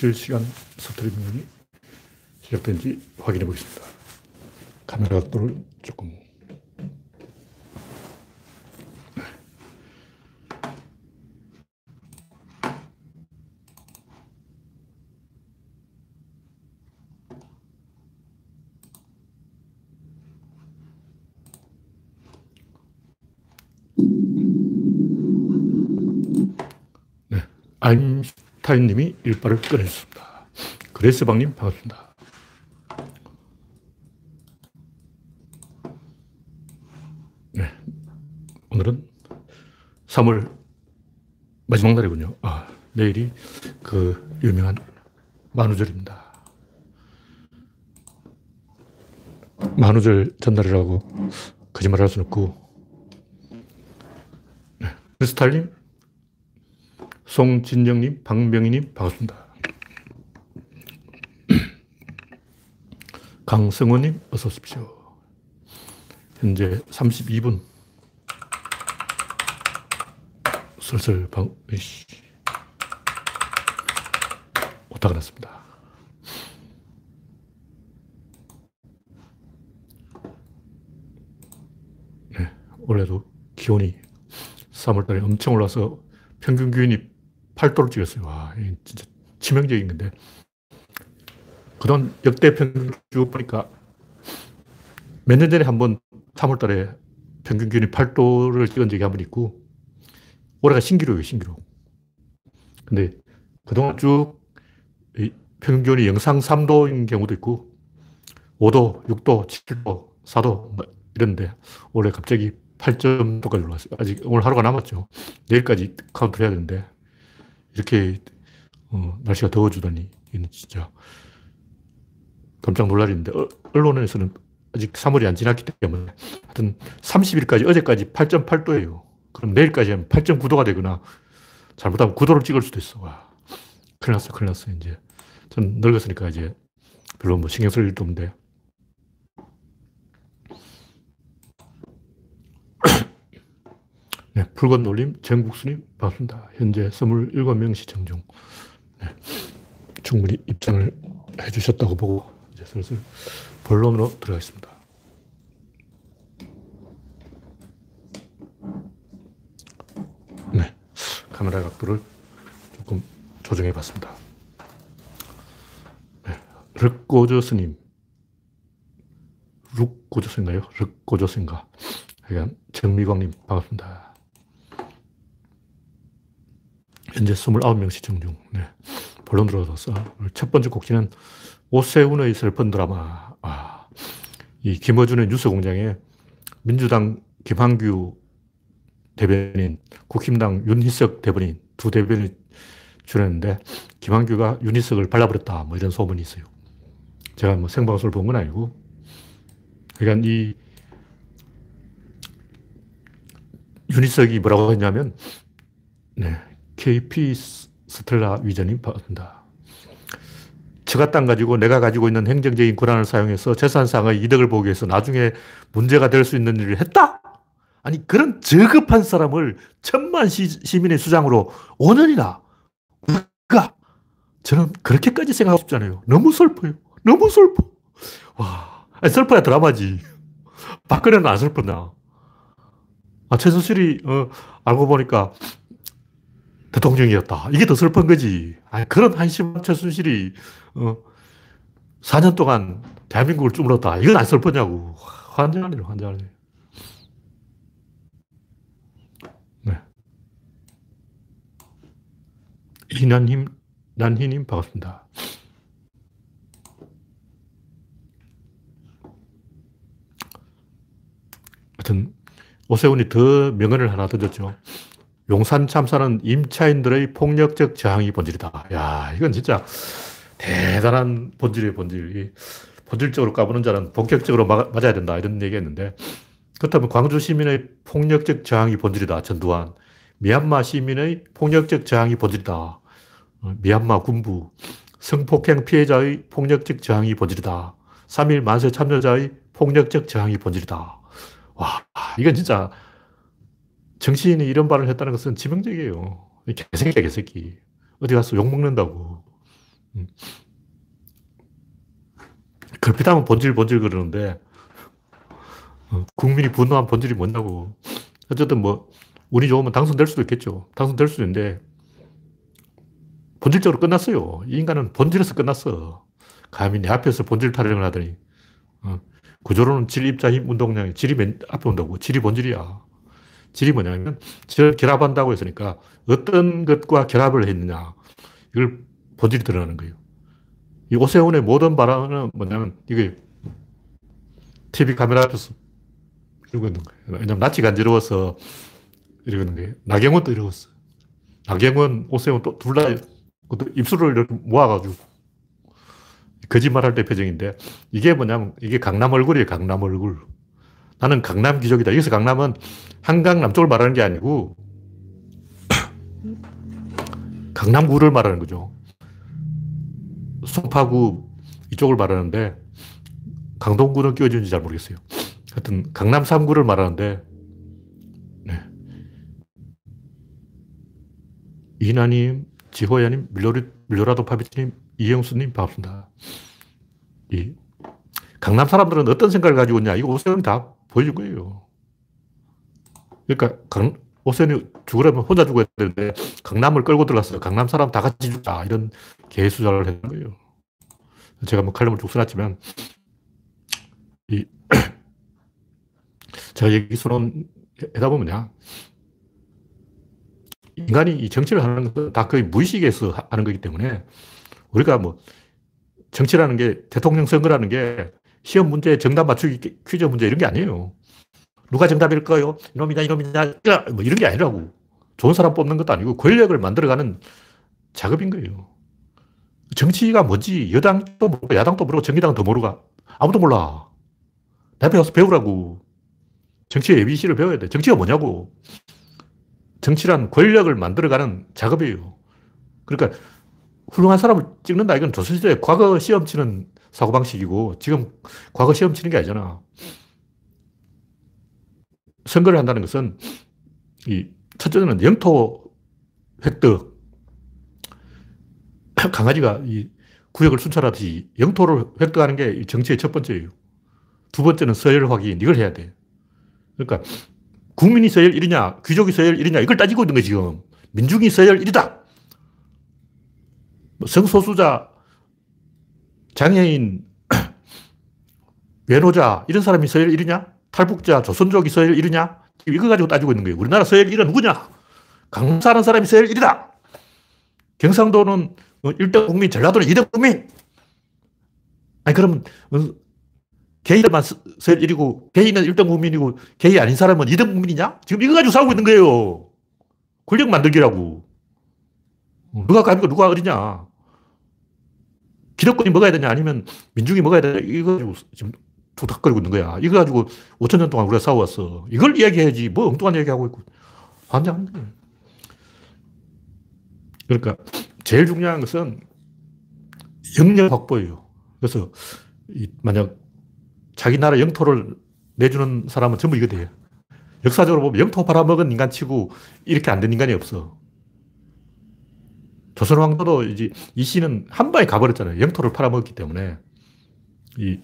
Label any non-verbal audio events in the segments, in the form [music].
실시간 스트리밍이 시작된지 확인해 보겠습니다. 카메라 각도를 조금 네. 아 인슈타인 님이 일발을 꺼내셨습니다. 그레스방님 반갑습니다. 네. 오늘은 3월 마지막 날이군요. 아, 내일이 그 유명한 만우절입니다. 만우절 전날이라고 거짓말 할 수는 없고, 네. 크리스탈님, 송진영님, 박명희님, 반갑습니다. [clears throat] 강성호님, 어서 오십시오. 현재 32분. 슬슬 방, 이씨. 오타가 났습니다. 네, 올해도 기온이 3월달에 엄청 올라서 평균 기온이 8도를 찍었어요. 와, 진짜 치명적인 건데. 그동안 역대 평균 쭉 보니까 몇 년 전에 한 번 3월 달에 평균 기온이 8도를 찍은 적이 한 번 있고, 올해가 신기록이에요, 신기록. 근데 그동안 쭉 평균 기온이 영상 3도인 경우도 있고, 5도, 6도, 7도, 4도, 이런데, 올해 갑자기 8점도까지 올라왔어요. 아직 오늘 하루가 남았죠. 내일까지 카운트를 해야 되는데, 이렇게, 어, 날씨가 더워지다니, 이는 진짜 깜짝 놀랄 일인데, 어, 언론에서는 아직 3월이 안 지났기 때문에, 하여튼 30일까지, 어제까지 8.8도예요. 그럼 내일까지 하면 8.9도가 되거나, 잘못하면 9도를 찍을 수도 있어. 와. 큰일 났어, 큰일 났어, 이제. 전 늙었으니까 이제 별로 뭐 신경 쓸 일도 없는데. 네, 붉은 놀림 정국수님 반갑습니다. 현재 27명 시청 중. 네, 충분히 입장을 해주셨다고 보고 이제 슬슬 본론으로 들어가겠습니다. 네, 카메라 각도를 조금 조정해 봤습니다. 네, 르꼬조스님. 룩고조 스인가요? 르꼬조스인가? 그러니까 정미광님 반갑습니다. 현재 29명 시청 중. 네. 본론 들어서 첫 번째 곡지는 오세훈의 슬픈 드라마. 아, 이 김어준의 뉴스 공장에 민주당 김한규 대변인, 국힘당 윤희석 대변인 두 대변인이 출연했는데 김한규가 윤희석을 발라버렸다. 뭐 이런 소문이 있어요. 제가 뭐 생방송을 본 건 아니고. 그러니까 이 윤희석이 뭐라고 했냐면, 네, KP 스텔라 위전이 받는다. 처가 땅 가지고 내가 가지고 있는 행정적인 권한을 사용해서 재산상의 이득을 보기 위해서 나중에 문제가 될 수 있는 일을 했다? 아니, 그런 저급한 사람을 천만 시, 시민의 수장으로 5년이나 우리가 저는 그렇게까지 생각하고 싶지 않아요. 너무 슬퍼요. 너무 슬퍼. 와, 아니, 슬퍼야 드라마지. 박근혜는 안 슬프나. 아, 최순실이, 어, 알고 보니까 대통령이었다. 이게 더 슬픈 거지. 아 그런 한심한 최순실이, 어, 4년 동안 대한민국을 주물렀다. 이건 안 슬프냐고. 환장하네요, 환장하네. 네. 이난힘, 난희님 반갑습니다. 하여튼, 오세훈이 더 명언을 하나 던졌죠. 용산 참사는 임차인들의 폭력적 저항이 본질이다. 야, 이건 진짜 대단한 본질이에요, 본질. 본질적으로 까부는 자는 본격적으로 막, 맞아야 된다. 이런 얘기 했는데, 그렇다면 광주 시민의 폭력적 저항이 본질이다. 전두환. 미얀마 시민의 폭력적 저항이 본질이다. 어, 미얀마 군부. 성폭행 피해자의 폭력적 저항이 본질이다. 3일 만세 참여자의 폭력적 저항이 본질이다. 와, 이건 진짜 정치인이 이런 말을 했다는 것은 지명적이에요. 개새끼야, 개새끼. 어디 가서 욕먹는다고. 음. 걸핏하면 본질, 본질 그러는데, 어, 국민이 분노한 본질이 뭐냐고. 어쨌든 뭐, 운이 좋으면 당선될 수도 있겠죠. 당선될 수도 있는데, 본질적으로 끝났어요. 이 인간은 본질에서 끝났어. 감히 내 앞에서 본질 타령을 하더니, 어, 구조로는 질, 입자, 힘, 운동량이 질이 맨 앞에 온다고. 질이 본질이야. 질이 뭐냐면, 질 결합한다고 했으니까, 어떤 것과 결합을 했느냐. 이걸 본질이 드러나는 거예요. 이 오세훈의 모든 발언은 뭐냐면, 이게 TV 카메라 앞에서 이러고 있는 거예요. 왜냐면 낯이 간지러워서 이러고 있는 거예요. 나경원도 이러고 어 나경원, 오세훈 둘다 입술을 이렇게 모아가지고 거짓말할 때 표정인데 이게 뭐냐면 이게 강남 얼굴이에요. 강남 얼굴. 나는 강남 귀족이다. 여기서 강남은 한강 남쪽을 말하는 게 아니고 [clears throat] 강남구를 말하는 거죠. 송파구 이쪽을 말하는데 강동구는 끼워주는지 잘 모르겠어요. 하여튼 강남 3구를 말하는데 네. 이나님, 지호야님, 밀로라도 파비치님, 이영수님 반갑습니다. 이 강남 사람들은 어떤 생각을 가지고 있냐 이거 오세훈이 다 보여줄 거예요. 그러니까 강, 오세훈이 죽으려면 혼자 죽어야 되는데 강남을 끌고 들어갔어요. 강남 사람 다 같이 죽자 이런 개수작을 했는 거예요. 제가 뭐 칼럼을 쭉 써놨지만 이 [clears throat] 제가 얘기 수론하다 보면요. 인간이 이 정치를 하는 것은 다 거의 무의식에서 하는 거기 때문에 우리가 뭐 정치라는 게 대통령 선거라는 게 시험 문제 정답 맞추기 퀴즈 문제 이런 게 아니에요. 누가 정답일까요? 이놈이냐, 이놈이냐, 뭐 이런 게 아니라고. 좋은 사람 뽑는 것도 아니고 권력을 만들어가는 작업인 거예요. 정치가 뭔지 여당도 모르고 야당도 모르고 정의당도 모르고 아무도 몰라. 나 배워서 배우라고. 정치의 ABC를 배워야 돼. 정치가 뭐냐고. 정치란 권력을 만들어가는 작업이에요. 그러니까 훌륭한 사람을 찍는다. 이건 조선시대 과거 시험 치는 사고방식이고 지금 과거 시험 치는 게 아니잖아. 선거를 한다는 것은 이 첫째는 영토 획득. [clears throat] 강아지가 이 구역을 순찰하듯이 영토를 획득하는 게 정치의 첫 번째예요. 두 번째는 서열 확인. 이걸 해야 돼. 그러니까 국민이 서열 1이냐, 귀족이 서열 1이냐, 이걸 따지고 있는 거지, 지금. 민중이 서열 1이다. 뭐 성소수자, 장애인, 외노자, 이런 사람이 서열 1이냐? 탈북자, 조선족이 서열 1이냐? 이거 가지고 따지고 있는 거예요. 우리나라 서열 1은 누구냐? 강남 사는 사람이 서열 1이다. 경상도는 1등 국민, 전라도는 2등 국민. 아니, 그러면 게이만 서열 1이고, 게이는 1등 국민이고, 게이 아닌 사람은 2등 국민이냐? 지금 이거 가지고 싸우고 있는 거예요. 권력 만들기라고. 누가 가고 누가 어리냐? 기득권이 먹어야 되냐 아니면 민중이 먹어야 되냐 이거 가지고 지금 투닥거리고 있는 거야. 이거 가지고 5천 년 동안 우리가 싸워왔어. 이걸 이야기해야지 뭐 엉뚱한 얘기하고 있고 환장하는 거야. 그러니까 제일 중요한 것은 영역 확보예요. 그래서 만약 자기 나라 영토를 내주는 사람은 전부 이거 돼요. 역사적으로 보면 영토 팔아먹은 인간 치고 이렇게 안 된 인간이 없어. 조선 왕조도 이제 이 씨는 한 방에 가버렸잖아요. 영토를 팔아먹었기 때문에. 이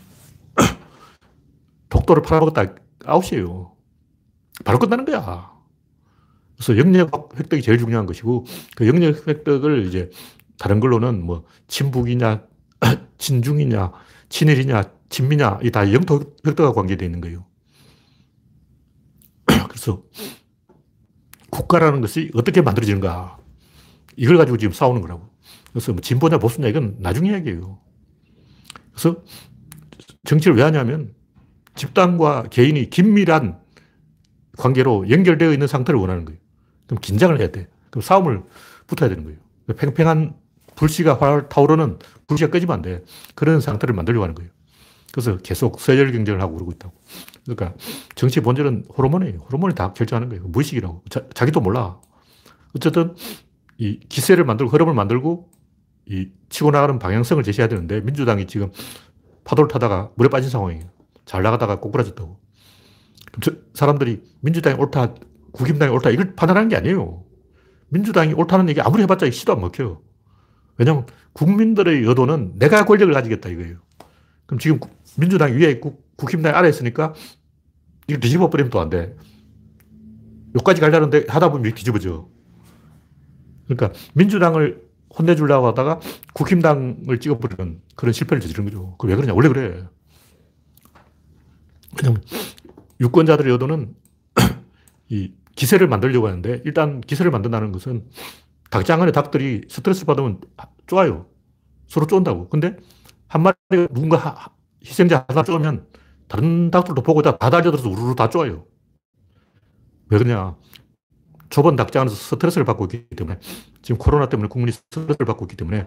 [clears throat] 독도를 팔아먹었다 아웃이에요. 바로 끝나는 거야. 그래서 영역 획득이 제일 중요한 것이고 그 영역 획득을 이제 다른 걸로는 뭐 친북이냐 [clears throat] 친중이냐 친일이냐 친미냐 이 다 영토 획득과 관계되어 있는 거예요. [clears throat] 그래서 국가라는 것이 어떻게 만들어지는가 이걸 가지고 지금 싸우는 거라고. 그래서 뭐 진보냐 보수냐 이건 나중 이야기예요. 그래서 정치를 왜 하냐면 집단과 개인이 긴밀한 관계로 연결되어 있는 상태를 원하는 거예요. 그럼 긴장을 해야 돼. 그럼 싸움을 붙어야 되는 거예요. 팽팽한 불씨가 활 타오르는 불씨가 꺼지면 안 돼. 그런 상태를 만들려고 하는 거예요. 그래서 계속 서열 경쟁을 하고 그러고 있다고. 그러니까 정치 본질은 호르몬이에요. 호르몬이 다 결정하는 거예요. 무의식이라고. 자, 자기도 몰라. 어쨌든 이 기세를 만들고 흐름을 만들고 이 치고 나가는 방향성을 제시해야 되는데 민주당이 지금 파도를 타다가 물에 빠진 상황이에요. 잘 나가다가 꼬꾸라졌다고. 사람들이 민주당이 옳다, 국힘당이 옳다 이걸 판단하는 게 아니에요. 민주당이 옳다는 얘기 아무리 해봤자 시도 안 먹혀요. 왜냐면 국민들의 여도는 내가 권력을 가지겠다 이거예요. 그럼 지금 민주당 위에 있고 국힘당 아래에 있으니까 이거 뒤집어 버리면 또 안 돼. 여기까지 가려는데 하다 보면 뒤집어져. 그러니까 민주당을 혼내주려고 하다가 국힘당을 찍어버리는 그런 실패를 저지른 거죠. 그 왜 그러냐. 원래 그래. 그냥 유권자들의 여도는 [clears throat] 이 기세를 만들려고 하는데 일단 기세를 만든다는 것은 닭장 안에 닭들이 스트레스 받으면 좋아요. 서로 쫀다고. 근데 한 마리가 누군가 희생자 하나 쪼면 다른 닭들도 보고 다, 다 달려들어서 우르르 다 쪼아요. 왜 그러냐. 좁은 닭장 안에서 스트레스를 받고 있기 때문에 지금 코로나 때문에 국민이 스트레스를 받고 있기 때문에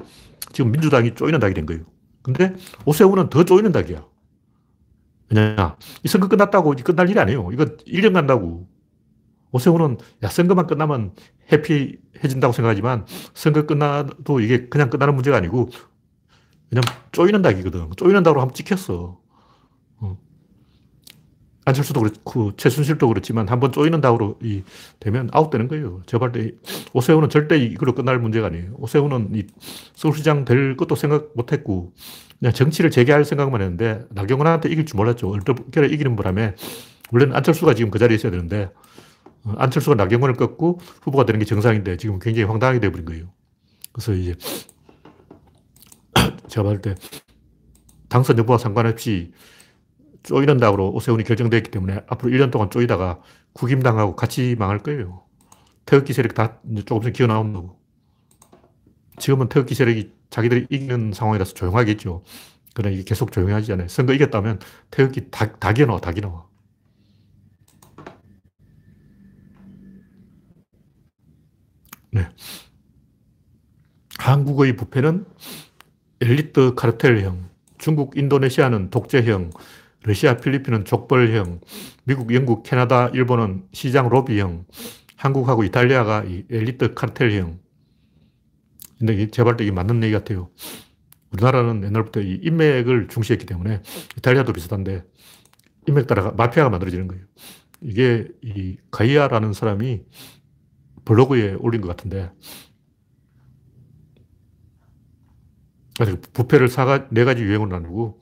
지금 민주당이 쪼이는 닭이 된 거예요. 근데 오세훈은 더 쪼이는 닭이야. 왜냐. 이 선거 끝났다고 끝날 일이 아니에요. 이거 1년 간다고. 오세훈은 야, 선거만 끝나면 해피해진다고 생각하지만 선거 끝나도 이게 그냥 끝나는 문제가 아니고 그냥 쪼이는 닭이거든. 쪼이는 닭으로 한번 찍혔어. 어. 안철수도 그렇고 최순실도 그렇지만 한 번 쪼이는 닭으로 이 되면 아웃되는 거예요. 제발 때 오세훈은 절대 이걸로 끝날 문제가 아니에요. 오세훈은 이 서울시장 될 것도 생각 못했고 그냥 정치를 재개할 생각만 했는데 나경원한테 이길 줄 몰랐죠. 얼떨결에 이기는 바람에 원래는 안철수가 지금 그 자리에 있어야 되는데 어, 안철수가 나경원을 꺾고 후보가 되는 게 정상인데 지금 굉장히 황당하게 돼버린 거예요. 그래서 이제 [coughs] 제가 봤을 때 당선 여부와 상관없이 쪼이는 다으로 오세훈이 결정됐기 때문에 앞으로 1년 동안 쪼이다가 국임당하고 같이 망할 거예요. 태극기 세력 다 조금씩 기어 나온다고. 지금은 태극기 세력이 자기들이 이기는 상황이라서 조용하겠죠. 그러나 이게 계속 조용하지 않아요. 선거 이겼다면 태극기 다, 다 기어 나와, 다 기어 나와. 네. 한국의 부패는 엘리트 카르텔형, 중국, 인도네시아는 독재형, 러시아, 필리핀은 족벌형, 미국, 영국, 캐나다, 일본은 시장 로비형, 한국하고 이탈리아가 이 엘리트 카르텔형. 근데 이게 맞는 얘기 같아요. 우리나라는 옛날부터 이 인맥을 중시했기 때문에 이탈리아도 비슷한데 인맥 따라 마피아가 만들어지는 거예요. 이게 이 가이아라는 사람이 블로그에 올린 것 같은데 부패를 사가, 네 가지 유형으로 나누고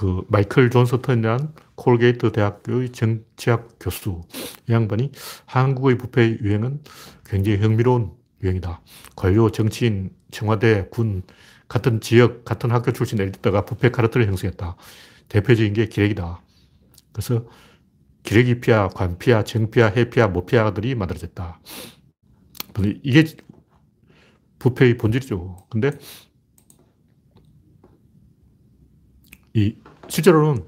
그 마이클 존스턴이란 콜게이트 대학교의 정치학 교수 이 양반이 한국의 부패 유형은 굉장히 흥미로운 유형이다. 관료, 정치인, 청와대, 군 같은 지역, 같은 학교 출신 엘리트가 부패 카르텔을 형성했다. 대표적인 게 기레기다. 그래서 기레기 피아, 관 피아, 정 피아, 해 피아, 모 피아들이 만들어졌다. 이게 부패의 본질이죠. 근데 이 실제로는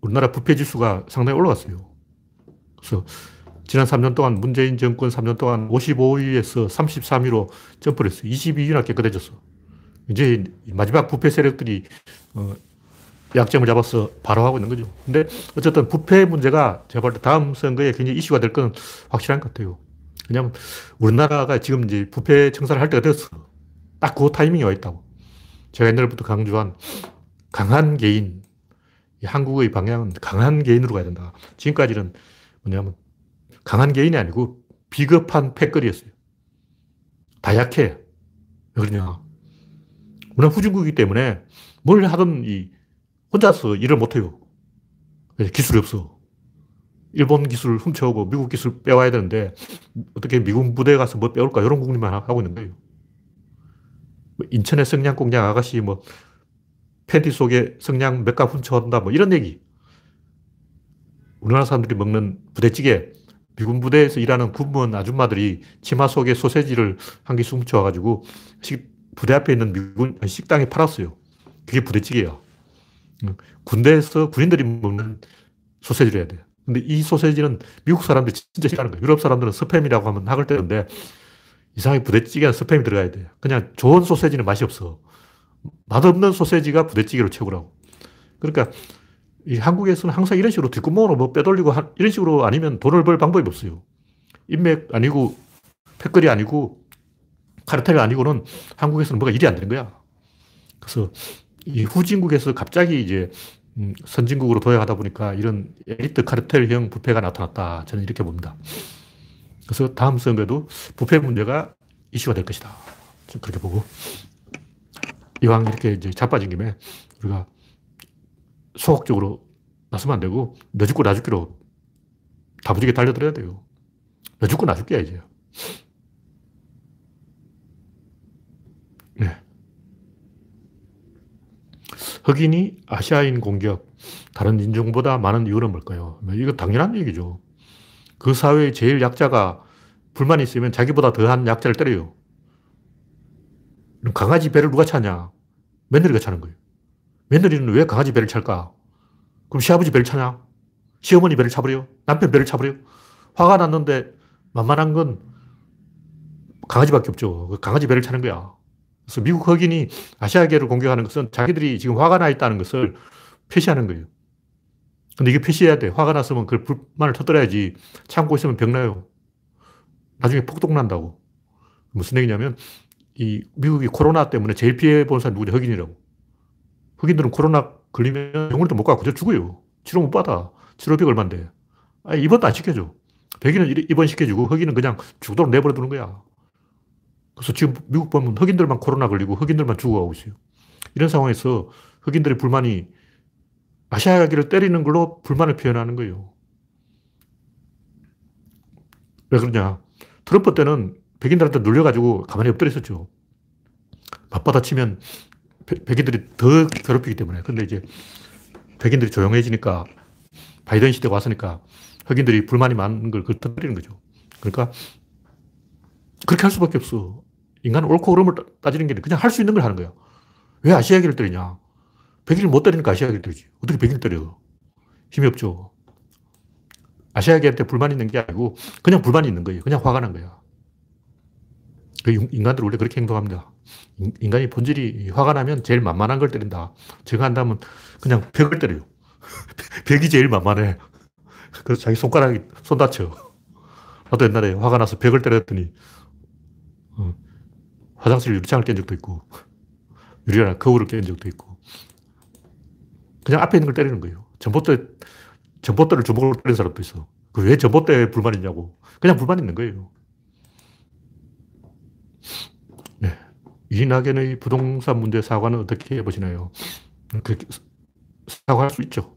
우리나라 부패 지수가 상당히 올라갔어요. 그래서 지난 3년 동안 문재인 정권 3년 동안 55위에서 33위로 점프를 했어요. 22위나 깨끗해졌어. 이제 마지막 부패 세력들이 어, 약점을 잡아서 바로 하고 있는 거죠. 근데 어쨌든 부패 문제가 제가 볼 때 다음 선거에 굉장히 이슈가 될 건 확실한 것 같아요. 왜냐하면 우리나라가 지금 이제 부패 청산을 할 때가 됐어. 딱 그 타이밍이 와 있다고. 제가 옛날부터 강조한 강한 개인. 한국의 방향은 강한 개인으로 가야 된다. 지금까지는 뭐냐면 강한 개인이 아니고 비겁한 패거리였어요. 다 약해. 왜 그러냐. 워낙 후진국이기 때문에 뭘 하든 이 혼자서 일을 못해요. 기술이 없어. 일본 기술 훔쳐오고 미국 기술 빼와야 되는데 어떻게 미군 부대에 가서 뭐 빼올까 이런 국리만 하고 있는 거예요. 뭐 인천의 성냥공장 아가씨 뭐 팬티 속에 성냥 몇갑 훔쳐온다 뭐 이런 얘기. 우리나라 사람들이 먹는 부대찌개 미군 부대에서 일하는 군무원 아줌마들이 치마 속에 소세지를 한 개씩 훔쳐와가지고 부대 앞에 있는 미군 식당에 팔았어요. 그게 부대찌개예요. 군대에서 군인들이 먹는 소세지를 해야 돼요. 근데 이 소세지는 미국 사람들이 진짜 싫어하는 거예요. 유럽 사람들은 스팸이라고 하면 학을 때는데 이상하게 부대찌개는 스팸이 들어가야 돼요. 그냥 좋은 소세지는 맛이 없어. 맛없는 소세지가 부대찌개로 최고라고. 그러니까 이 한국에서는 항상 이런 식으로 뒷구멍으로 뭐 빼돌리고 하, 이런 식으로 아니면 돈을 벌 방법이 없어요. 인맥 아니고 패거리 아니고 카르텔 아니고는 한국에서는 뭐가 일이 안 되는 거야. 그래서 이 후진국에서 갑자기 이제 음, 선진국으로 도약하다 보니까 이런 엘리트 카르텔형 부패가 나타났다. 저는 이렇게 봅니다. 그래서 다음 선거에도 부패 문제가 이슈가 될 것이다. 그렇게 보고 이왕 이렇게 이제 자빠진 김에 우리가 소극적으로 나서면 안 되고 너 죽고 나 죽기로 다부지게 달려들어야 돼요. 너 죽고 나 죽게 이제. 네. 흑인이 아시아인 공격, 다른 인종보다 많은 이유는 뭘까요? 뭐 이거 당연한 얘기죠. 그 사회의 제일 약자가 불만이 있으면 자기보다 더한 약자를 때려요. 강아지 배를 누가 차냐? 며느리가 차는 거예요. 며느리는 왜 강아지 배를 찰까? 그럼 시아버지 배를 차냐? 시어머니 배를 차버려? 남편 배를 차버려? 화가 났는데 만만한 건 강아지밖에 없죠. 그 강아지 배를 차는 거야. 그래서 미국 흑인이 아시아계를 공격하는 것은 자기들이 지금 화가 나 있다는 것을 표시하는 거예요. 근데 이게 표시해야 돼. 화가 났으면 그걸 불만을 터뜨려야지. 참고 있으면 병나요. 나중에 폭동 난다고. 무슨 얘기냐면, 이 미국이 코로나 때문에 제일 피해 본 사람이 누구냐? 흑인이라고. 흑인들은 코로나 걸리면 병원에도 못 가고 그저 죽어요. 치료 못 받아. 치료비 얼만데. 아, 입원도 안 시켜줘. 백인은 입원시켜주고 흑인은 그냥 죽도록 내버려 두는 거야. 그래서 지금 미국 보면 흑인들만 코로나 걸리고 흑인들만 죽어가고 있어요. 이런 상황에서 흑인들의 불만이 아시아계를 때리는 걸로 불만을 표현하는 거예요. 왜 그러냐. 트럼프 때는 백인들한테 눌려가지고 가만히 엎드려 있었죠. 맞받아 치면 백인들이 더 괴롭히기 때문에. 근데 이제 백인들이 조용해지니까 바이든 시대가 왔으니까 흑인들이 불만이 많은 걸 터뜨리는 거죠. 그러니까 그렇게 할 수밖에 없어. 인간은 옳고 그름을 따지는 게 그냥 할 수 있는 걸 하는 거야. 왜 아시아계를 때리냐? 백인을 못 때리니까 아시아계를 때리지. 어떻게 백인을 때려? 힘이 없죠. 아시아계한테 불만이 있는 게 아니고 그냥 불만이 있는 거예요. 그냥 화가 난 거야. 그 인간들 원래 그렇게 행동합니다. 인간이 본질이 화가 나면 제일 만만한 걸 때린다. 제가 한다면 그냥 벽을 때려요. [laughs] 벽이 제일 만만해. 그래서 자기 손가락이 손 다쳐. 나도 옛날에 화가 나서 벽을 때렸더니 어, 화장실 유리창을 깬 적도 있고 유리나 거울을 깬 적도 있고 그냥 앞에 있는 걸 때리는 거예요. 전봇대, 전봇대를 주먹으로 때리는 사람도 있어. 그 왜 전봇대에 불만 있냐고. 그냥 불만 있는 거예요. 네. 이낙연의 부동산 문제 사과는 어떻게 해보시나요? 그 사과할 수 있죠.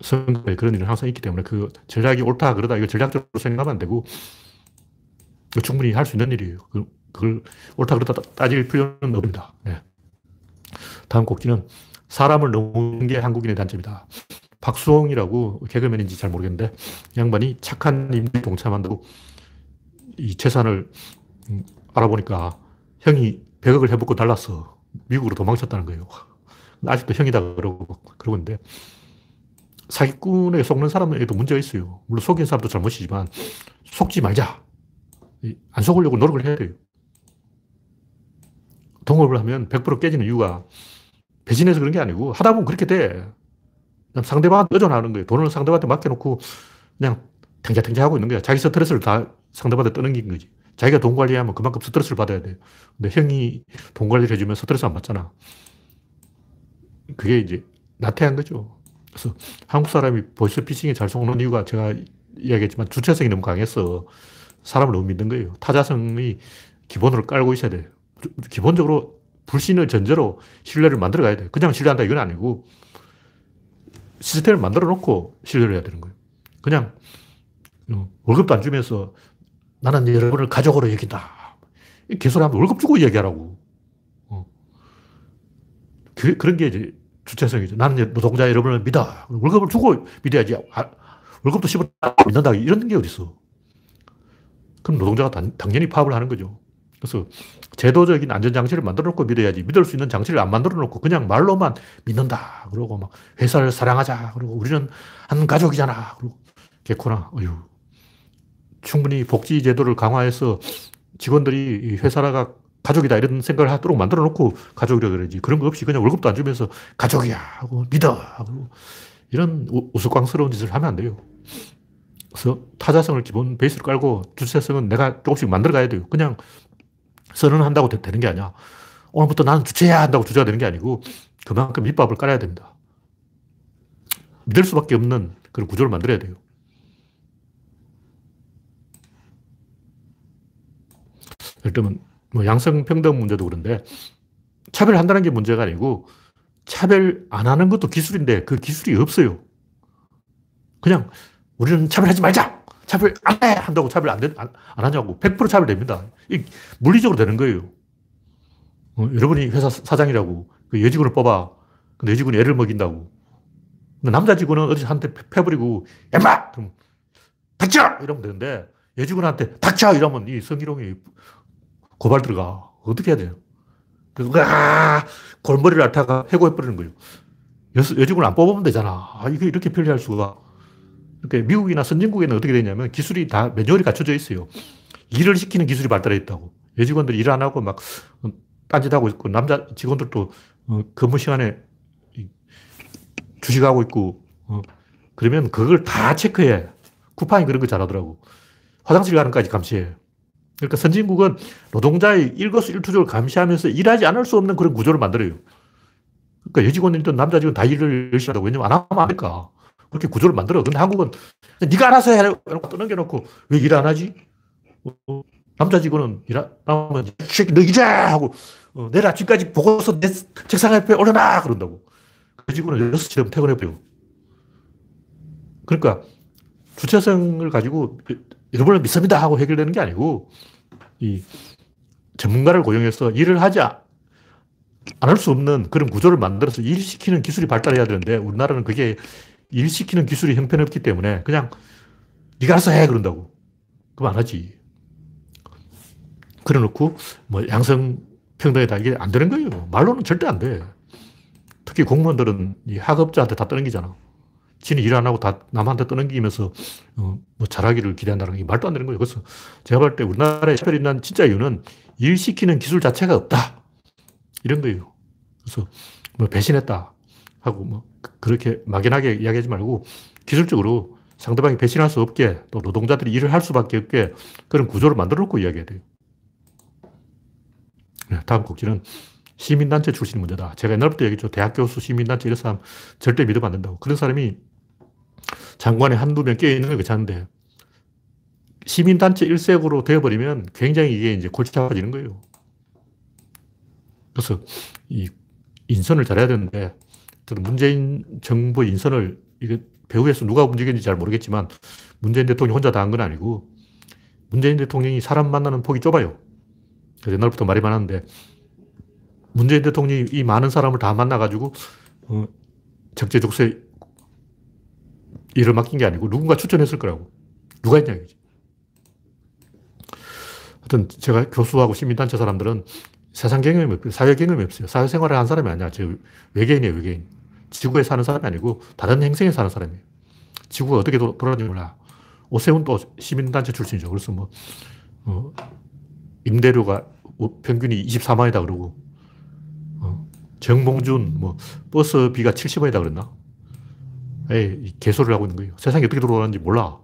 선거에 그런 일은 항상 있기 때문에 그 전략이 옳다 그러다 이거 전략적으로 생각하면 안 되고 충분히 할 수 있는 일이에요. 그, 그걸 옳다 그러다 따질 필요는 없습니다. 네. 다음 곡지는 사람을 넘는 게 한국인의 단점이다. 박수홍이라고 개그맨인지 잘 모르겠는데 양반이 착한 인물이 동참한다고 이 재산을 음, 알아보니까 형이 100억을 해먹고 달랐어. 미국으로 도망쳤다는 거예요. 아직도 형이다 그러고 그러고 있는데 사기꾼에 속는 사람에도 문제가 있어요. 물론 속인 사람도 잘못이지만 속지 말자. 안 속으려고 노력을 해야 돼요. 동업을 하면 100% 깨지는 이유가 배신해서 그런 게 아니고 하다 보면 그렇게 돼. 상대방한테 의존하는 거예요. 돈을 상대방한테 맡겨놓고 그냥 탱자탱자 하고 있는 거야. 자기 스트레스를 다 상대방한테 떠넘긴 거지. 자기가 돈 관리하면 그만큼 스트레스를 받아야 돼. 근데 형이 돈 관리를 해주면 스트레스 안 받잖아. 그게 이제 나태한 거죠. 그래서 한국 사람이 보이스피싱에 잘 속는 이유가 제가 이야기했지만 주체성이 너무 강해서 사람을 너무 믿는 거예요. 타자성이 기본으로 깔고 있어야 돼요. 기본적으로 불신을 전제로 신뢰를 만들어 가야 돼요. 그냥 신뢰한다 이건 아니고 시스템을 만들어 놓고 신뢰를 해야 되는 거예요. 그냥 어, 월급도 안 주면서 나는 여러분을 가족으로 여긴다. 개소리 하면 월급 주고 얘기하라고. 어. 그, 그런 게 이제 주체성이죠. 나는 노동자 여러분을 믿어. 월급을 주고 믿어야지. 아, 월급도 씹어 믿는다. 이런 게 어딨어. 그럼 노동자가 단, 당연히 파업을 하는 거죠. 그래서 제도적인 안전장치를 만들어 놓고 믿어야지. 믿을 수 있는 장치를 안 만들어 놓고 그냥 말로만 믿는다. 그러고 막 회사를 사랑하자. 그리고 우리는 한 가족이잖아. 그리고 개코나, 어휴. 충분히 복지 제도를 강화해서 직원들이 회사가 가족이다 이런 생각을 하도록 만들어 놓고 가족이라 그러지. 그런 거 없이 그냥 월급도 안 주면서 가족이야 하고 믿어 하고 이런 우스꽝스러운 짓을 하면 안 돼요. 그래서 타자성을 기본 베이스로 깔고 주체성은 내가 조금씩 만들어 가야 돼요. 그냥 선언한다고 되는 게 아니야. 오늘부터 나는 주체야 한다고 주체가 되는 게 아니고 그만큼 밑밥을 깔아야 됩니다. 믿을 수밖에 없는 그런 구조를 만들어야 돼요. 예를 뭐 양성평등 문제도 그런데 차별한다는 게 문제가 아니고 차별 안 하는 것도 기술인데 그 기술이 없어요. 그냥 우리는 차별하지 말자! 차별 안 해! 한다고 차별 안, 되, 안, 안 하냐고. 100% 차별됩니다. 이 물리적으로 되는 거예요. 어, 여러분이 회사 사장이라고 그 여직원을 뽑아. 근데 여직원이 애를 먹인다고. 남자 직원은 어디 한테 패버리고, 엠마! 그럼, 닥쳐! 이러면 되는데, 여직원한테 닥쳐! 이러면 이 성희롱이 고발 들어가. 어떻게 해야 돼요? 그래서, 아, 골머리를 앓다가 해고해버리는 거예요. 여, 여직원을 안 뽑으면 되잖아. 아, 이게 이렇게 편리할 수가. 이렇게 미국이나 선진국에는 어떻게 되냐면 기술이 다 매뉴얼이 갖춰져 있어요. 일을 시키는 기술이 발달해 있다고. 여직원들이 일 안 하고 막 딴짓하고 있고, 남자 직원들도 어, 근무 시간에 주식하고 있고, 어, 그러면 그걸 다 체크해. 쿠팡이 그런 거 잘하더라고. 화장실 가는 까지 감시해. 그러니까 선진국은 노동자의 일거수일투족을 감시하면서 일하지 않을 수 없는 그런 구조를 만들어요. 그러니까 여직원이든 남자 직원 다 일을 열심히 하다고. 왜냐면 안 하면 안 될까. 그렇게 구조를 만들어. 근데 한국은 네가 알아서 해. 이러고 떠넘겨놓고 왜 일 안 하지? 어, 남자 직원은 일하면 너 이제 하고 어, 내일 아침까지 보고서 내 책상 앞에 올려놔 그런다고. 그 직원은 6시 되면 퇴근해버려. 그러니까 주체성을 가지고 여러분을 믿습니다 하고 해결되는 게 아니고 이 전문가를 고용해서 일을 하지 않을 수 없는 그런 구조를 만들어서 일시키는 기술이 발달해야 되는데 우리나라는 그게 일시키는 기술이 형편없기 때문에 그냥 네가 알아서 해 그런다고. 안 하지. 그래 놓고 뭐 양성 평등이다 이게 안 되는 거예요. 말로는 절대 안 돼. 특히 공무원들은 이 학업자한테 다 떠넘기잖아. 지는 일안 하고 다 남한테 떠넘기면서 어, 뭐 잘하기를 기대한다는 게 말도 안 되는 거예요. 그래서 제가 볼 때 우리나라에 차별이 있는 진짜 이유는 일 시키는 기술 자체가 없다. 이런 거예요. 그래서 뭐 배신했다 하고 뭐 그렇게 막연하게 이야기하지 말고 기술적으로 상대방이 배신할 수 없게 또 노동자들이 일을 할 수밖에 없게 그런 구조를 만들어 놓고 이야기해야 돼요. 네, 다음 곡지는 시민단체 출신 문제다. 제가 옛날부터 얘기했죠. 대학 교수, 시민단체 이런 사람 절대 믿으면 안 된다고. 그런 사람이 장관에 한두 명 껴있는 건 괜찮은데 시민단체 일색으로 되어버리면 굉장히 이게 이제 골치 아파지는 거예요. 그래서 이 인선을 잘해야 되는데 문재인 정부 인선을 이게 배후에서 누가 움직였는지 잘 모르겠지만 문재인 대통령이 혼자 다 한 건 아니고 문재인 대통령이 사람 만나는 폭이 좁아요. 그래서 옛날부터 말이 많았는데 문재인 대통령이 이 많은 사람을 다 만나가지고 어, 적재적소에 일을 맡긴 게 아니고 누군가 추천했을 거라고. 누가 했냐 이거지. 하여튼 제가 교수하고 시민단체 사람들은 세상 경험이 없어요. 사회 경험이 없어요. 사회생활을 한 사람이 아니야. 저 외계인이에요, 외계인. 지구에 사는 사람이 아니고 다른 행성에 사는 사람이에요. 지구가 어떻게 돌아가는지 몰라. 오세훈도 시민단체 출신이죠. 그래서 뭐, 어, 임대료가 평균이 24만이다 그러고, 어, 정몽준, 뭐, 버스비가 70원이다 그랬나? 에이, 개소리를 하고 있는 거예요. 세상이 어떻게 돌아가는지 몰라.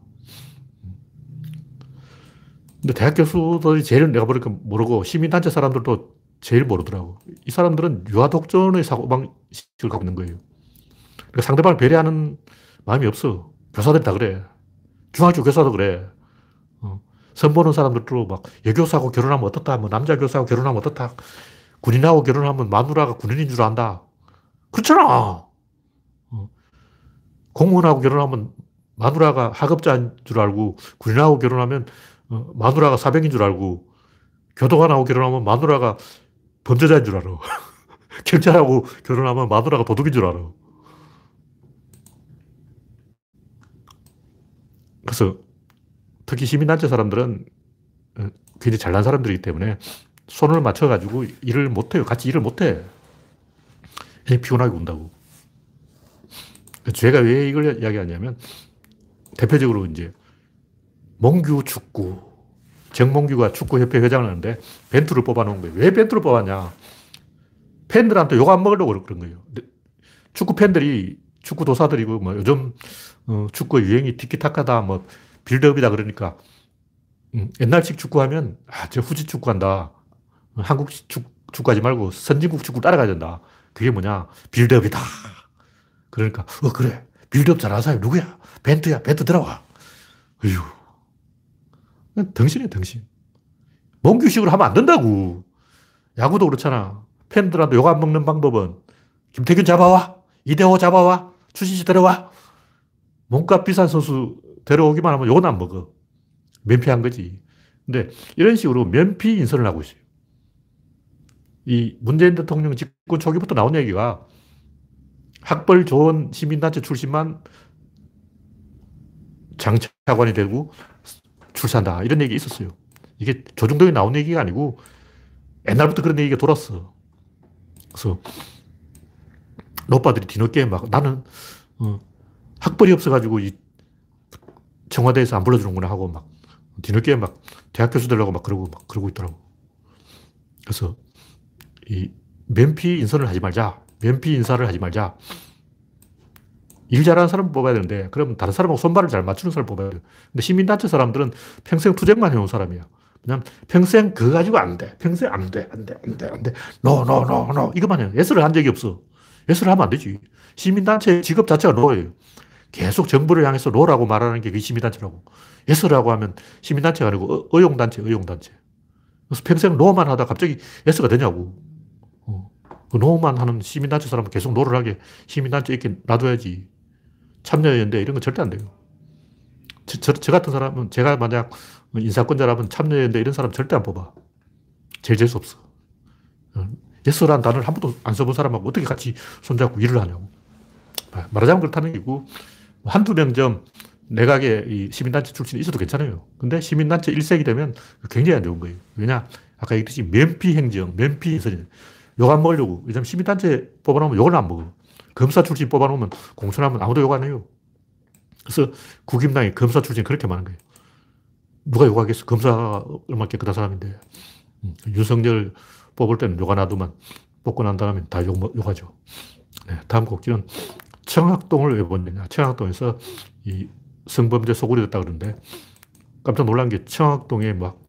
근데 대학 교수들이 제일 내가 보니까 모르고 시민단체 사람들도 제일 모르더라고. 이 사람들은 유아 독전의 사고방식을 갖고 있는 거예요. 그러니까 상대방을 배려하는 마음이 없어. 교사들이 다 그래. 중학교 교사도 그래. 어. 선 보는 사람들도 막 여교사하고 결혼하면 어떻다. 뭐 남자 교사하고 결혼하면 어떻다. 군인하고 결혼하면 마누라가 군인인 줄 안다. 그렇잖아. 어. 공무원하고 결혼하면 마누라가 하급자인 줄 알고 군인하고 결혼하면 어, 마누라가 사병인 줄 알고 교도관하고 결혼하면 마누라가 범죄자인 줄 알아. [laughs] 경찰하고 결혼하면 마누라가 도둑인 줄 알아. 그래서 특히 시민단체 사람들은 어, 굉장히 잘난 사람들이기 때문에 손을 맞춰가지고 일을 못해요. 같이 일을 못해. 피곤하게 운다고. 제가 왜 이걸 이야기하냐면 대표적으로 이제 몽규 축구. 정몽규가 축구협회 회장을 하는데 벤투를 뽑아놓은 거예요. 왜 벤투를 뽑았냐. 팬들한테 욕 안 먹으려고 그런 거예요. 축구 팬들이, 축구 도사들이고, 뭐 요즘 어, 축구 유행이 티키타카다, 뭐 빌드업이다 그러니까 음, 옛날식 축구하면, 아, 저 후지 축구한다. 한국식 축, 축구하지 말고 선진국 축구 따라가야 된다. 그게 뭐냐. 빌드업이다. 그러니까, 어, 그래. 빌드업 잘하는 사람이 누구야? 벤투야. 벤투 들어와. 어휴. 덩신이야, 덩신. 몽규식으로 하면 안 된다고. 야구도 그렇잖아. 팬들한테 욕 안 먹는 방법은 김태균 잡아와. 이대호 잡아와. 추신시 데려와. 몸값 비싼 선수 데려오기만 하면 욕은 안 먹어. 면피한 거지. 근데 이런 식으로 면피 인선을 하고 있어요. 이 문재인 대통령 집권 초기부터 나온 얘기가 학벌 좋은 시민단체 출신만 장차관이 되고 출산다. 이런 얘기 있었어요. 이게 조중동에 나온 얘기가 아니고 옛날부터 그런 얘기가 돌았어. 그래서 노빠들이 뒤늦게 막 나는 어, 학벌이 없어가지고 이 청와대에서 안 불러주는구나 하고 막 뒤늦게 막 대학 교수 되려고 막 그러고 막 그러고 있더라고. 그래서 이 면피 인선을 하지 말자. 면피 인사를 하지 말자. 일 잘하는 사람 뽑아야 되는데, 그럼 다른 사람하고 손발을 잘 맞추는 사람 뽑아야 돼. 근데 시민단체 사람들은 평생 투쟁만 해온 사람이야. 그냥 평생 그거 가지고 안 돼. 평생 안 돼. 안 돼. 안 돼. 안 돼. No, no, no, no. 이것만 해요. Yes를 한 적이 없어. Yes를 하면 안 되지. 시민단체 직업 자체가 no예요. 계속 정부를 향해서 no라고 말하는 게 시민단체라고. Yes라고 하면 시민단체가 아니고 어용단체 어용단체. 그래서 평생 no만 하다 갑자기 yes가 되냐고. 어. 그 no만 하는 시민단체 사람은 계속 no를 하게 시민단체 이렇게 놔둬야지. 참여연대 이런 건 절대 안 돼요. 저, 저, 저 같은 사람은 제가 만약 인사권자라면 참여연대 이런 사람 절대 안 뽑아. 제일 재수 없어. 어, yes라는 단어를 한 번도 안 써본 사람하고 어떻게 같이 손잡고 일을 하냐고. 아, 말하자면 그렇다는 얘기고, 한두 명좀 내각에 이 시민단체 출신이 있어도 괜찮아요. 근데 시민단체 일색이 되면 굉장히 안 좋은 거예요. 왜냐? 아까 얘기했듯이 면피 행정, 면피 인선이 욕 안 먹으려고. 왜냐면 시민단체 뽑아놓으면 욕을 안 먹어. 검사 출신 뽑아놓으면 공천하면 아무도 욕 안 해요. 그래서 국임당이 검사 출신 그렇게 많은 거예요. 누가 욕하겠어? 검사가 얼마나 깨끗한 사람인데. 음, 윤석열 뽑을 때는 욕 안 하더만 뽑고 난 다음에 다 욕, 욕하죠. 네, 다음 곡지는 청학동을 왜 보느냐. 청학동에서 이 성범죄 소굴이 됐다 그러는데 깜짝 놀란 게 청학동에 막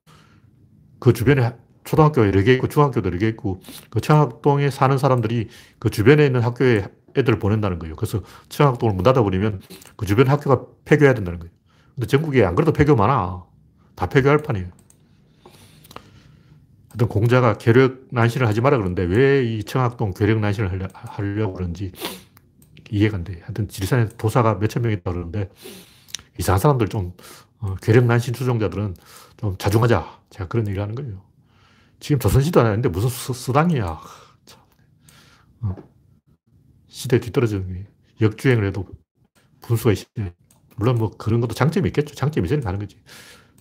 그 주변에 초등학교 여러 개 있고 중학교도 여러 개 있고 그 청학동에 사는 사람들이 그 주변에 있는 학교에 애들을 보낸다는 거예요. 그래서 청학동을 문 닫아버리면 그 주변 학교가 폐교해야 된다는 거예요. 근데 전국에 안 그래도 폐교 많아. 다 폐교할 판이에요. 하여튼 공자가 괴력 난신을 하지 마라 그러는데 왜 이 청학동 괴력 난신을 하려고 그런지 이해가 안 돼. 하여튼 지리산에 도사가 몇천 명 있다 그러는데 이상한 사람들 좀 어, 괴력 난신 추종자들은 좀 자중하자. 제가 그런 얘기를 하는 거예요. 지금 조선시도 안 했는데 무슨 수, 당이야 어. 시대에 뒤떨어지는 게 역주행을 해도 분수가 있어요. 물론 뭐 그런 것도 장점이 있겠죠. 장점이 있으니 가는 거지.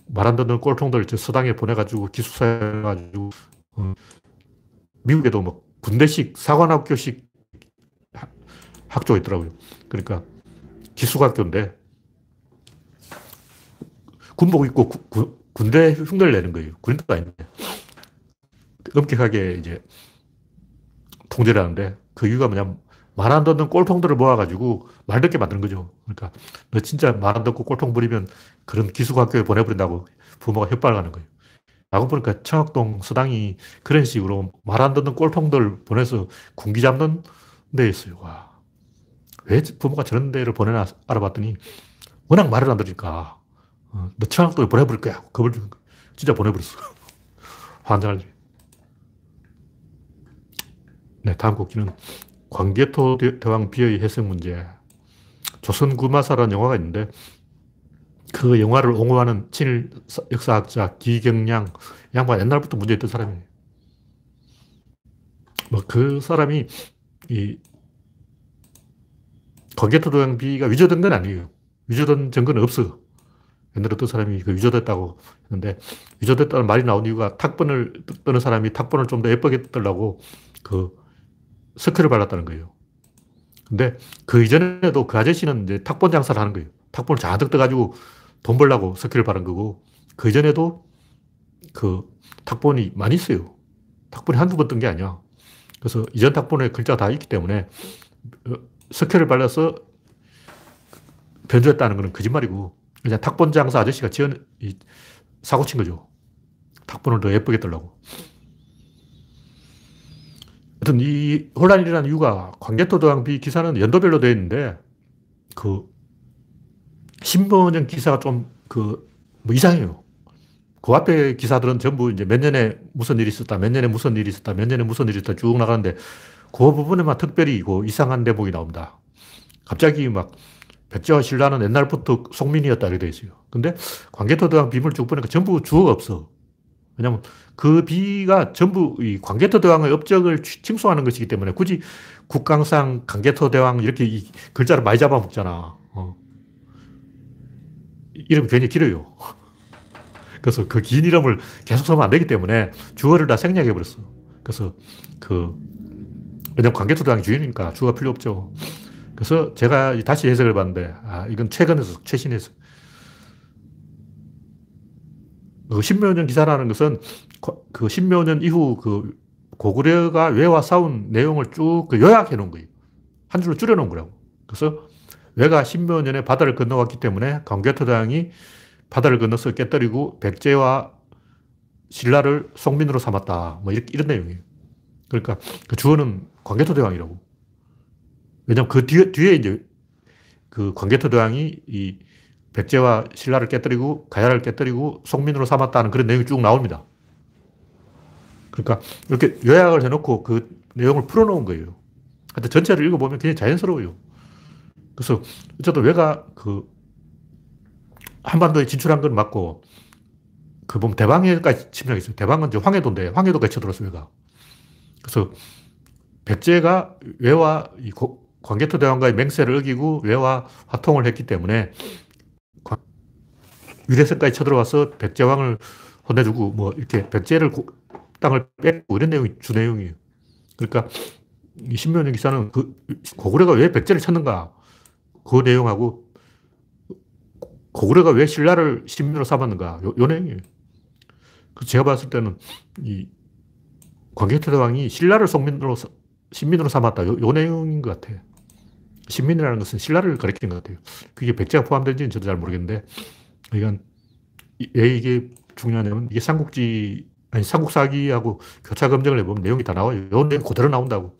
말 안 듣는 꼴통들 서당에 보내가지고 기숙사해가지고 어, 미국에도 뭐 군대식 사관학교식 학교가 있더라고요. 그러니까 기숙학교인데 군복 입고 구, 구, 군대 흉내를 내는 거예요. 군인도 아닌데. 엄격하게 이제 통제를 하는데 그 이유가 뭐냐면 말 안 듣는 꼴통들을 모아가지고 말 듣게 만드는 거죠. 그러니까 너 진짜 말 안 듣고 꼴통 부리면 그런 기숙학교에 보내버린다고 부모가 협박을 하는 거예요. 알고 보니까 청학동 서당이 그런 식으로 말 안 듣는 꼴통들 보내서 군기 잡는 데 있어요. 와. 왜 부모가 저런 데를 보내나 알아봤더니 워낙 말을 안 들으니까 어, 너 청학동에 보내버릴 거야. 겁을 주는 거 진짜 보내버렸어. [laughs] 환장하지. 네, 다음 곡기는 광개토 대왕 비의 해석 문제. 조선 구마사라는 영화가 있는데 그 영화를 옹호하는 친일 역사학자 기경량 양반 옛날부터 문제 있던 사람이에요. 뭐 그 사람이 이 광개토 대왕 비가 위조된 건 아니에요. 위조된 증거는 없어. 옛날에 어떤 사람이 그 위조됐다고 했는데 위조됐다는 말이 나온 이유가 탁본을 뜨는 사람이 탁본을 좀 더 예쁘게 뜨려고 그 스크를 발랐다는 거예요. 근데 그 이전에도 그 아저씨는 이제 탁본 장사를 하는 거예요. 탁본을 잔뜩 떠가지고 돈 벌라고 스크를 바른 거고, 그 이전에도 그 탁본이 많이 있어요. 탁본이 한두 번 뜬 게 아니야. 그래서 이전 탁본에 글자가 다 있기 때문에 스크를 발라서 변조했다는 것은 거짓말이고, 그냥 탁본 장사 아저씨가 지은, 사고 친 거죠. 탁본을 더 예쁘게 뜨려고. 하여튼 이 혼란이 일어난 이유가 광개토도항비 기사는 연도별로 되어 있는데 그 신문형 기사가 좀 그 뭐 이상해요. 그 앞에 기사들은 전부 이제 몇 년에 무슨 일이 있었다, 몇 년에 무슨 일이 있었다, 몇 년에 무슨 일이 있었다 쭉 나가는데 그 부분에만 특별히 그 이상한 대목이 나옵니다. 갑자기 막 백제와 신라는 옛날부터 속민이었다 이렇게 돼 있어요. 근데 광개토대왕 비밀 쭉 보니까 전부 주어가 없어. 왜냐면 그 비가 전부 이 광개토 대왕의 업적을 칭송하는 것이기 때문에 굳이 국강상 광개토 대왕 이렇게 이 글자를 많이 잡아먹잖아. 어. 이름이 괜히 길어요. [laughs] 그래서 그 긴 이름을 계속 쓰면 안 되기 때문에 주어를 다 생략해 버렸어. 그래서 그 왜냐면 광개토 대왕이 주인이니까 주어가 필요 없죠. 그래서 제가 다시 해석을 봤는데, 아, 이건 최근에서 최신 해석. 그 신묘년 기사라는 것은 그 신묘년 이후 그 고구려가 왜와 싸운 내용을 쭉그 요약해 놓은 거예요. 한 줄로 줄여 놓은 거라고. 그래서 왜가 신묘년에 바다를 건너왔기 때문에 광개토당이 바다를 건너서 깨뜨리고 백제와 신라를 송민으로 삼았다. 뭐 이렇게, 이런 내용이에요. 그러니까 그 주어는 광개토대왕이라고. 왜냐면 그 뒤에, 뒤에 이제 그 광개토대왕이 이 백제와 신라를 깨뜨리고 가야를 깨뜨리고 송민으로 삼았다는 그런 내용이 쭉 나옵니다. 그러니까 이렇게 요약을 해놓고 그 내용을 풀어놓은 거예요. 근데 전체를 읽어보면 굉장히 자연스러워요. 그래서 어쨌든 왜가 그 한반도에 진출한 건 맞고 그 보면 대방해까지 침략했어요. 대방은 이제 황해도인데 황해도까지 쳐들었어요. 왜가. 그래서 백제가 왜와 이 광개토 대왕과의 맹세를 어기고 외와 화통을 했기 때문에 유대성까지 쳐들어와서 백제왕을 혼내주고 뭐 이렇게 백제를 땅을 뺏고 이런 내용이 주 내용이에요. 그러니까 이 신묘년 기사는 그 고구려가 왜 백제를 쳤는가 그 내용하고 고구려가 왜 신라를 신민으로 삼았는가 요, 요 내용이에요. 그 제가 봤을 때는 이 광개토 대 왕이 신라를 송민으로 신민으로 삼았다 요, 요 내용인 것 같아요. 신민이라는 것은 신라를 가리키는 것 같아요. 그게 백제가 포함된지는 저도 잘 모르겠는데, 이건 왜 이게 중요하냐면, 이게 삼국지, 아니, 삼국사기하고 교차 검증을 해보면 내용이 다 나와요. 요 내용 그대로 나온다고.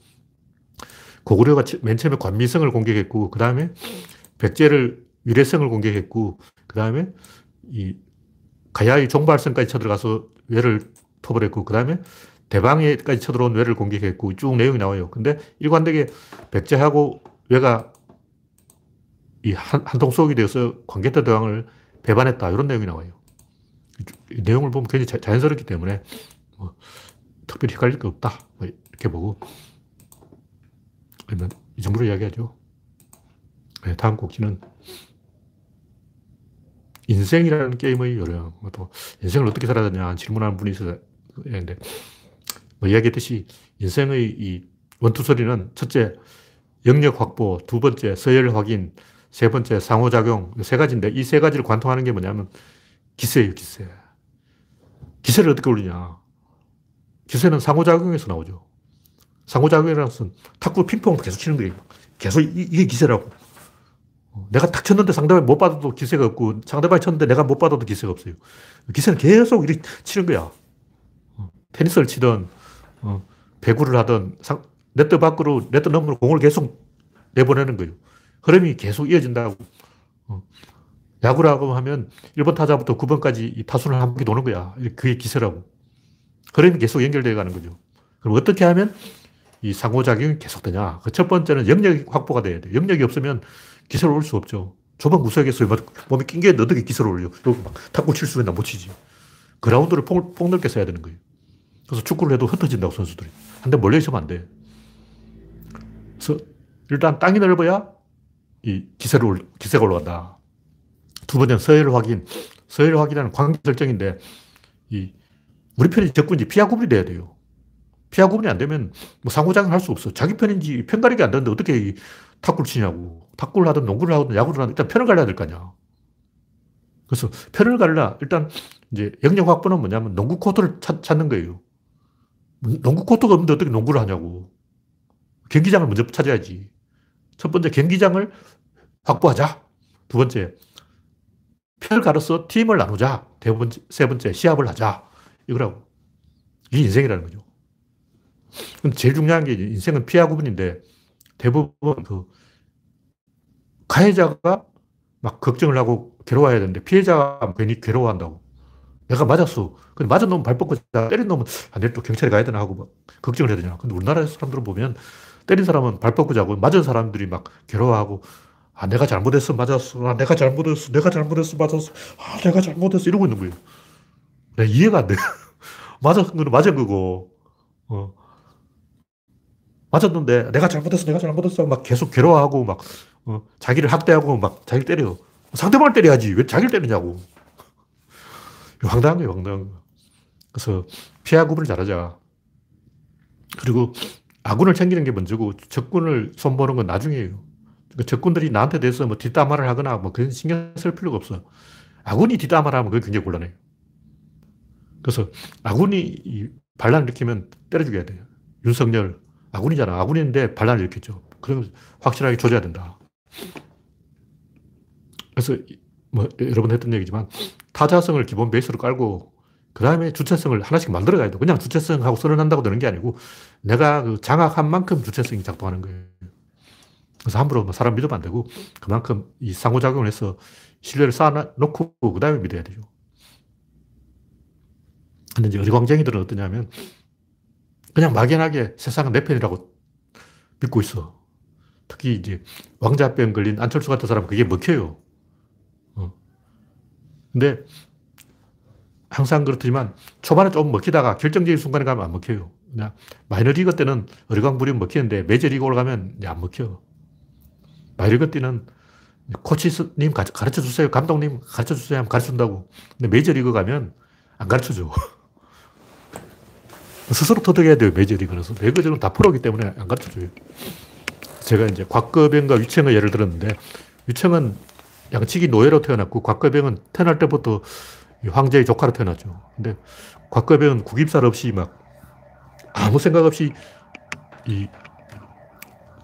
고구려가 맨 처음에 관미성을 공격했고, 그 다음에 백제를 위례성을 공격했고, 그 다음에 이 가야의 종발성까지 쳐들어가서 외를 토벌했고, 그 다음에 대방에까지 쳐들어온 외를 공격했고, 쭉 내용이 나와요. 근데 일관되게 백제하고 왜가 이 한, 한통 속이 되어서 광개토 대왕을 배반했다. 이런 내용이 나와요. 이 내용을 보면 굉장히 자, 연스럽기 때문에 뭐 특별히 헷갈릴 게 없다. 뭐 이렇게 보고 그러면 이 정도로 이야기하죠. 네, 다음 곡지는 인생이라는 게임의 요령. 또 인생을 어떻게 살아야 되냐 질문하는 분이 있어서 했는데 뭐 이야기했듯이 인생의 이 원투 소리는 첫째 영역 확보, 두 번째 서열 확인, 세 번째 상호작용, 세 가지인데 이 세 가지를 관통하는 게 뭐냐면 기세예요, 기세. 기세를 어떻게 올리냐. 기세는 상호작용에서 나오죠. 상호작용이라는 것은 탁구 핑퐁 계속 치는 거예요. 계속 이, 게 기세라고. 내가 탁 쳤는데 상대방이 못 받아도 기세가 없고 상대방이 쳤는데 내가 못 받아도 기세가 없어요. 기세는 계속 이렇게 치는 거야. 테니스를 치든 어, 배구를 하든 상, 네트 밖으로, 네트 너머로 공을 계속 내보내는 거예요. 흐름이 계속 이어진다고. 어. 야구라고 하면 1번 타자부터 9번까지 타순을 한 바퀴 도는 거야. 그게 기세라고. 흐름이 계속 연결되어 가는 거죠. 그럼 어떻게 하면 이 상호작용이 계속되냐. 그 첫 번째는 영역 확보가 돼야 돼. 영역이 없으면 기세를 올릴 수 없죠. 좁은 구석에서 몸이 낑겨 어떻게 기세를 올려. 막 탁구 칠수 있나 못 치지. 그라운드를 폭, 폭넓게 써야 되는 거예요. 그래서 축구를 해도 흩어진다고 선수들이. 한데 몰려 있으면 안 돼. 그래서 일단 땅이 넓어야 이 기세로, 기세가 올라간다. 두 번째는 서열 확인. 서열 확인하는 관계 설정인데, 이, 우리 편이 적군지 피하 구분이 돼야 돼요. 피하 구분이 안 되면 뭐 상호작용 할수 없어. 자기 편인지 편 가리기 안 되는데 어떻게 탁구를 치냐고. 탁구를 하든 농구를 하든 야구를 하든 일단 편을 갈려야 될 거 아니야. 그래서 편을 갈라 일단 이제 영역 확보는 뭐냐면 농구 코트를 찾, 찾는 거예요. 농구 코트가 없는데 어떻게 농구를 하냐고. 경기장을 먼저 찾아야지. 첫 번째, 경기장을 확보하자. 두 번째, 가려서 팀을 나누자. 네 번째, 세 번째, 시합을 하자. 이거라고. 이게 인생이라는 거죠. 근데 제일 중요한 게 인생은 피하 구분인데 대부분 그 가해자가 막 걱정을 하고 괴로워해야 되는데 피해자가 괜히 괴로워한다고. 내가 맞았어. 근데 맞은 놈은 발 뻗고 자, 때린 놈은 아, 내일 또 경찰에 가야 되나 하고 막 걱정을 해야 되냐. 근데 우리나라 사람들은 보면 때린 사람은 발 뻗고 자고 맞은 사람들이 막 괴로워하고 아, 내가 잘못했어. 맞았어. 아, 내가 잘못했어. 내가 잘못했어. 맞았어. 아, 내가 잘못했어. 이러고 있는 거예요. 내가 이해가 안 돼. [laughs] 맞은 거는 맞은 거고, 어. 맞았는데 내가 잘못했어. 내가 잘못했어. 막 계속 괴로워하고 막, 어, 자기를 학대하고 막 자기를 때려. 상대방을 때려야지. 왜 자기를 때리냐고. [laughs] 황당한 거예요, 황당한 거. 그래서 피하 구분을 잘하자. 그리고 아군을 챙기는 게 먼저고 적군을 손보는 건 나중이에요. 그러니까 적군들이 나한테 대해서 뭐 뒷담화를 하거나 뭐 그런 신경 쓸 필요가 없어. 아군이 뒷담화를 하면 그게 굉장히 곤란해요. 그래서 아군이 반란을 일으키면 때려 죽여야 돼요. 윤석열, 아군이잖아. 아군인데 반란을 일으켰죠. 그러면 확실하게 조져야 된다. 그래서 뭐 여러 번 했던 얘기지만 타자성을 기본 베이스로 깔고 그 다음에 주체성을 하나씩 만들어 가야 돼. 그냥 주체성하고 선언한다고 되는 게 아니고 내가 그 장악한 만큼 주체성이 작동하는 거예요. 그래서 함부로 뭐 사람 믿으면 안 되고 그만큼 이 상호작용을 해서 신뢰를 쌓아놓고 그 다음에 믿어야 되죠. 근데 이제 어리광쟁이들은 어떠냐면 그냥 막연하게 세상은 내 편이라고 믿고 있어. 특히 이제 왕자병 걸린 안철수 같은 사람은 그게 먹혀요. 어. 근데 항상 그렇지만 초반에 좀 먹히다가 결정적인 순간에 가면 안 먹혀요. 그냥 마이너리그 때는 어리광부리면 먹히는데 메이저리그 올라가면 안 먹혀. 때는 코치님 가르쳐 주세요. 감독님 가르쳐 주세요. 하면 가르쳐 준다고. 근데 메이저리그 가면 안 가르쳐 줘. [laughs] 스스로 터득해야 돼요. 메이저리그에서. 메이저리그는 다 프로기 때문에 안 가르쳐 줘요. 제가 이제 곽거병과 위청의 예를 들었는데 위청은 양치기 노예로 태어났고 곽거병은 태어날 때부터 황제의 조카로 태어났죠. 근데 곽거병은 국입살 없이 막 아무 생각 없이 이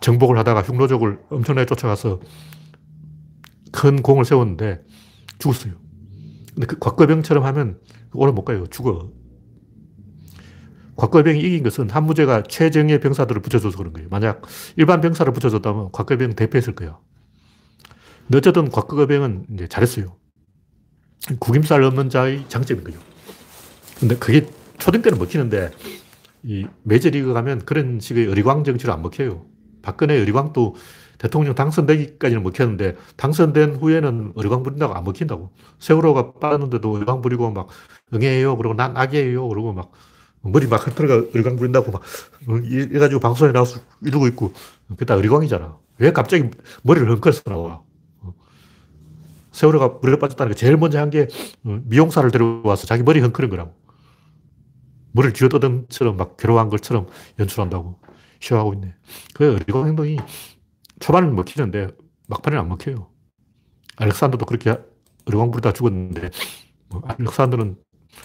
정복을 하다가 흉노족을 엄청나게 쫓아가서 큰 공을 세웠는데 죽었어요. 근데 그 곽거병처럼 하면 오래 못 가요. 죽어. 곽거병이 이긴 것은 한무제가 최정예 병사들을 붙여줘서 그런 거예요. 만약 일반 병사를 붙여줬다면 곽거병 대패했을 거예요. 어쨌든 곽거병은 이제 잘했어요. 구김살 없는 자의 장점인 거죠. 근데 그게 초등 때는 먹히는데 이 메이저리그 가면 그런 식의 어리광 정치를 안 먹혀요. 박근혜 어리광도 대통령 당선되기까지는 먹혔는데 당선된 후에는 어리광 부린다고 안 먹힌다고. 세월호가 빠졌는데도 어리광 부리고 막 응애예요. 그러고 난 악이에요. 그러고 막 머리 막 흐트러가 어리광 부린다고 막 이래가지고 방송에 나와서 이러고 있고 그게 다 어리광이잖아. 왜 갑자기 머리를 헝클어서 나와. 세월호가 물에 빠졌다는 게 제일 먼저 한 게 미용사를 데려와서 자기 머리 헝클은 거라고. 머리를 쥐어뜯은 처럼 막 괴로워한 것처럼 연출한다고 쇼하고 있네. 그 어리광 행동이 초반은 먹히는데 막판에는 안 먹혀요. 알렉산더도 그렇게 어리광 부리다 죽었는데 뭐 알렉산더는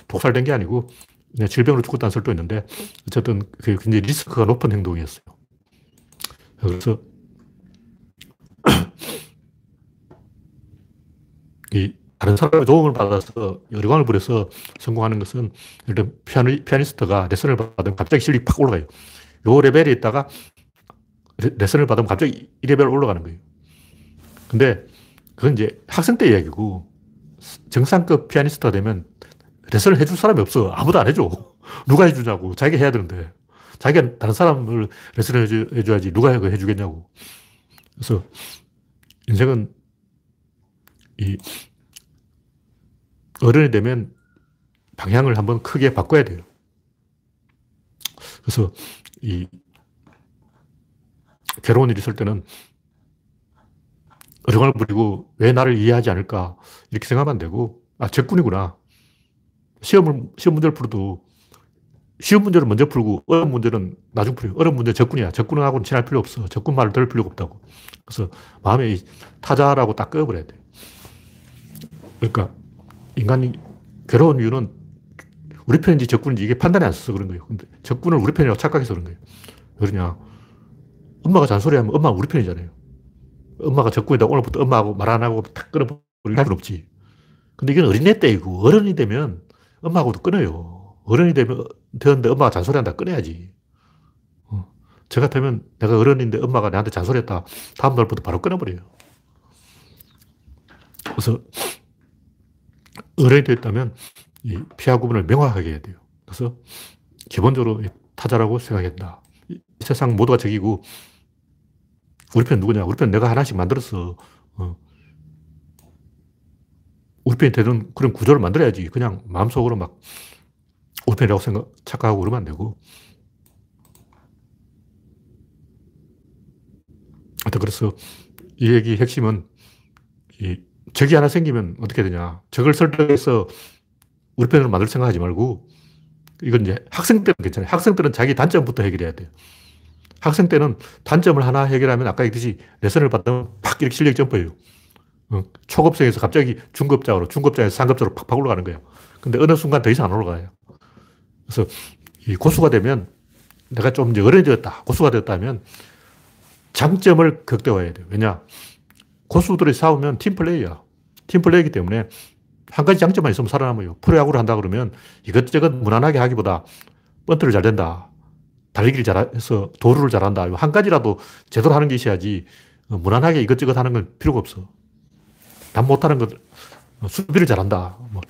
독살된 게 아니고 그냥 질병으로 죽었다는 설도 있는데 어쨌든 그게 굉장히 리스크가 높은 행동이었어요. 그래서 [clears throat] 이 다른 사람의 도움을 받아서 여리광을 부려서 성공하는 것은 예를 피아니, 피아니스트가 레슨을 받으면 갑자기 실력이 팍 올라가요. 요 레벨에 있다가 레슨을 받으면 갑자기 1레벨 올라가는 거예요. 근데 그건 이제 학생 때 이야기고 정상급 피아니스트가 되면 레슨을 해줄 사람이 없어. 아무도 안 해줘. [laughs] 누가 해주냐고. 자기가 해야 되는데. 자기가 다른 사람을 레슨을 해줘, 해줘야지. 누가 해주겠냐고. 그래서 인생은 이 어른이 되면 방향을 한번 크게 바꿔야 돼요. 그래서 이 괴로운 일이 있을 때는 어령을 부리고 왜 나를 이해하지 않을까 이렇게 생각하면 안 되고 아 적군이구나 시험을 시험 문제를 풀어도 쉬운 문제를 먼저 풀고 어려운 문제는 나중 풀어요. 어려운 문제 적군이야. 적군하고는 친할 필요 없어. 적군 말을 들을 필요가 없다고. 그래서 마음에 타자라고 딱 꺼버려야 돼. 그러니까 인간이 괴로운 이유는 우리 편인지 적군인지 이게 판단이 안 서서 그런 거예요. 근데 적군을 우리 편이라고 착각해서 그런 거예요. 왜 그러냐. 엄마가 잔소리하면 엄마가 우리 편이잖아요. 엄마가 적군이다. 오늘부터 엄마하고 말 안 하고 탁 끊어버릴 필요 없지. 근데 이건 어린애 때이고 어른이 되면 엄마하고도 끊어요. 어른이 되면 되는데 엄마가 잔소리한다 끊어야지. 어. 저 같으면 내가 어른인데 엄마가 나한테 잔소리했다. 다음 날부터 바로 끊어버려요. 그래서 어른이 됐다면 이 피하 구분을 명확하게 해야 돼요. 그래서 기본적으로 타자라고 생각해야 된다. 이 세상 모두가 적이고 우리 편 누구냐? 우리 편 내가 하나씩 만들었어. 어. 우리 편이 되는 그런 구조를 만들어야지. 그냥 마음속으로 막 우리 편이라고 생각, 착각하고 그러면 안 되고. 하여튼 그래서 이 얘기 핵심은 이 적이 하나 생기면 어떻게 되냐. 적을 설득해서 우리 편으로 만들 생각하지 말고 이건 이제 학생 때는 괜찮아요. 학생 때는 자기 단점부터 해결해야 돼요. 학생 때는 단점을 하나 해결하면 아까 얘기했듯이 레슨을 받으면 팍 이렇게 실력 점프해요. 어, 초급생에서 갑자기 중급자로, 중급자에서 상급자로 팍팍 올라가는 거예요. 근데 어느 순간 더 이상 안 올라가요. 그래서 이 고수가 되면 내가 좀 이제 어려졌다. 고수가 됐다면 장점을 극대화해야 돼요. 왜냐? 고수들이 싸우면 팀플레이야. 팀플레이기 때문에 한 가지 장점만 있으면 살아남아요. 프로야구를 한다 그러면 이것저것 무난하게 하기보다 번트를 잘 된다. 달리기를 잘해서 도루를 잘한다. 한 가지라도 제대로 하는 게 있어야지 어, 무난하게 이것저것 하는 건 필요가 없어. 난 못하는 것, 어, 수비를 잘한다. 뭐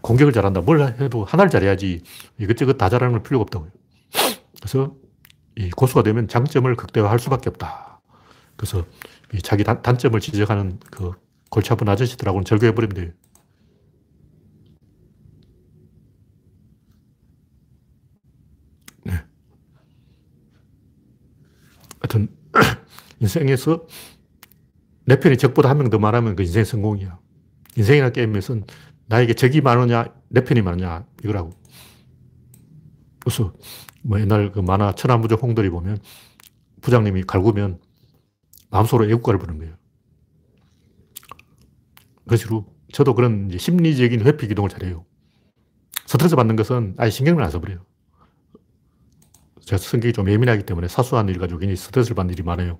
공격을 잘한다. 뭘 해도 하나를 잘해야지 이것저것 다 잘하는 건 필요가 없다고요. 그래서 이 고수가 되면 장점을 극대화할 수밖에 없다. 그래서 자기 단, 단점을 지적하는 그 골치 아픈 아저씨들하고는 절교해버리면 돼요. 하여튼, [clears throat] 인생에서 내 편이 적보다 한 명더 많으면 그 인생 성공이야. 인생이나 게임에서는 나에게 적이 많으냐, 내 편이 많으냐, 이거라고. 그래서 뭐 옛날 그 만화 천하무적 홍들이 보면 부장님이 갈구면 마음속으로 애국가를 부르는 거예요. 그 식으로 저도 그런 심리적인 회피 기동을 잘해요. 스트레스 받는 것은 아예 신경을 안 써버려요. 제가 성격이 좀 예민하기 때문에 사소한 일 가지고 괜히 스트레스를 받는 일이 많아요.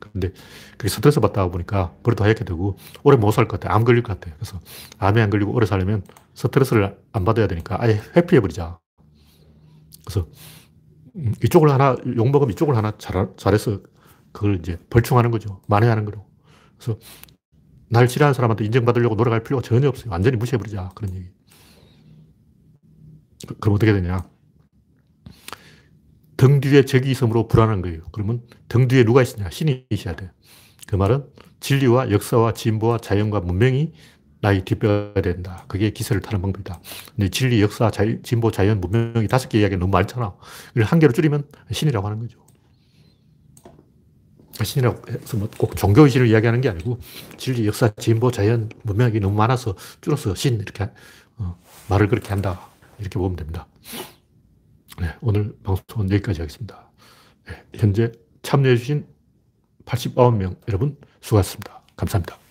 근데 그게 스트레스 받다 보니까 그래도 하얗게 되고 오래 못 살 것 같아요. 암 걸릴 것 같아요. 그래서 암에 안 걸리고 오래 살려면 스트레스를 안 받아야 되니까 아예 회피해버리자. 그래서 음, 이쪽을 하나, 욕먹으면 이쪽을 하나 잘, 잘해서 그걸 이제 벌충하는 거죠. 만회하는 거로. 그래서 날 싫어하는 사람한테 인정받으려고 노력할 필요가 전혀 없어요. 완전히 무시해버리자. 그런 얘기. 그, 그럼 어떻게 되냐. 등 뒤에 적이 있으므로 불안한 거예요. 그러면 등 뒤에 누가 있느냐? 신이 있어야 돼. 그 말은 진리와 역사와 진보와 자연과 문명이 나의 뒷배가 된다. 그게 기세를 타는 방법이다. 근데 진리, 역사, 자 진보, 자연, 문명이 다섯 개 이야기가 너무 많잖아. 이걸 한 개로 줄이면 신이라고 하는 거죠. 신이라고 해서 뭐 꼭 종교의 신을 이야기하는 게 아니고 진리, 역사, 진보, 자연, 문명이 너무 많아서 줄여서 신 이렇게 어, 말을 그렇게 한다. 이렇게 보면 됩니다. 네, 오늘 방송은 여기까지 하겠습니다. 네, 현재 참여해주신 89명 여러분 수고하셨습니다. 감사합니다.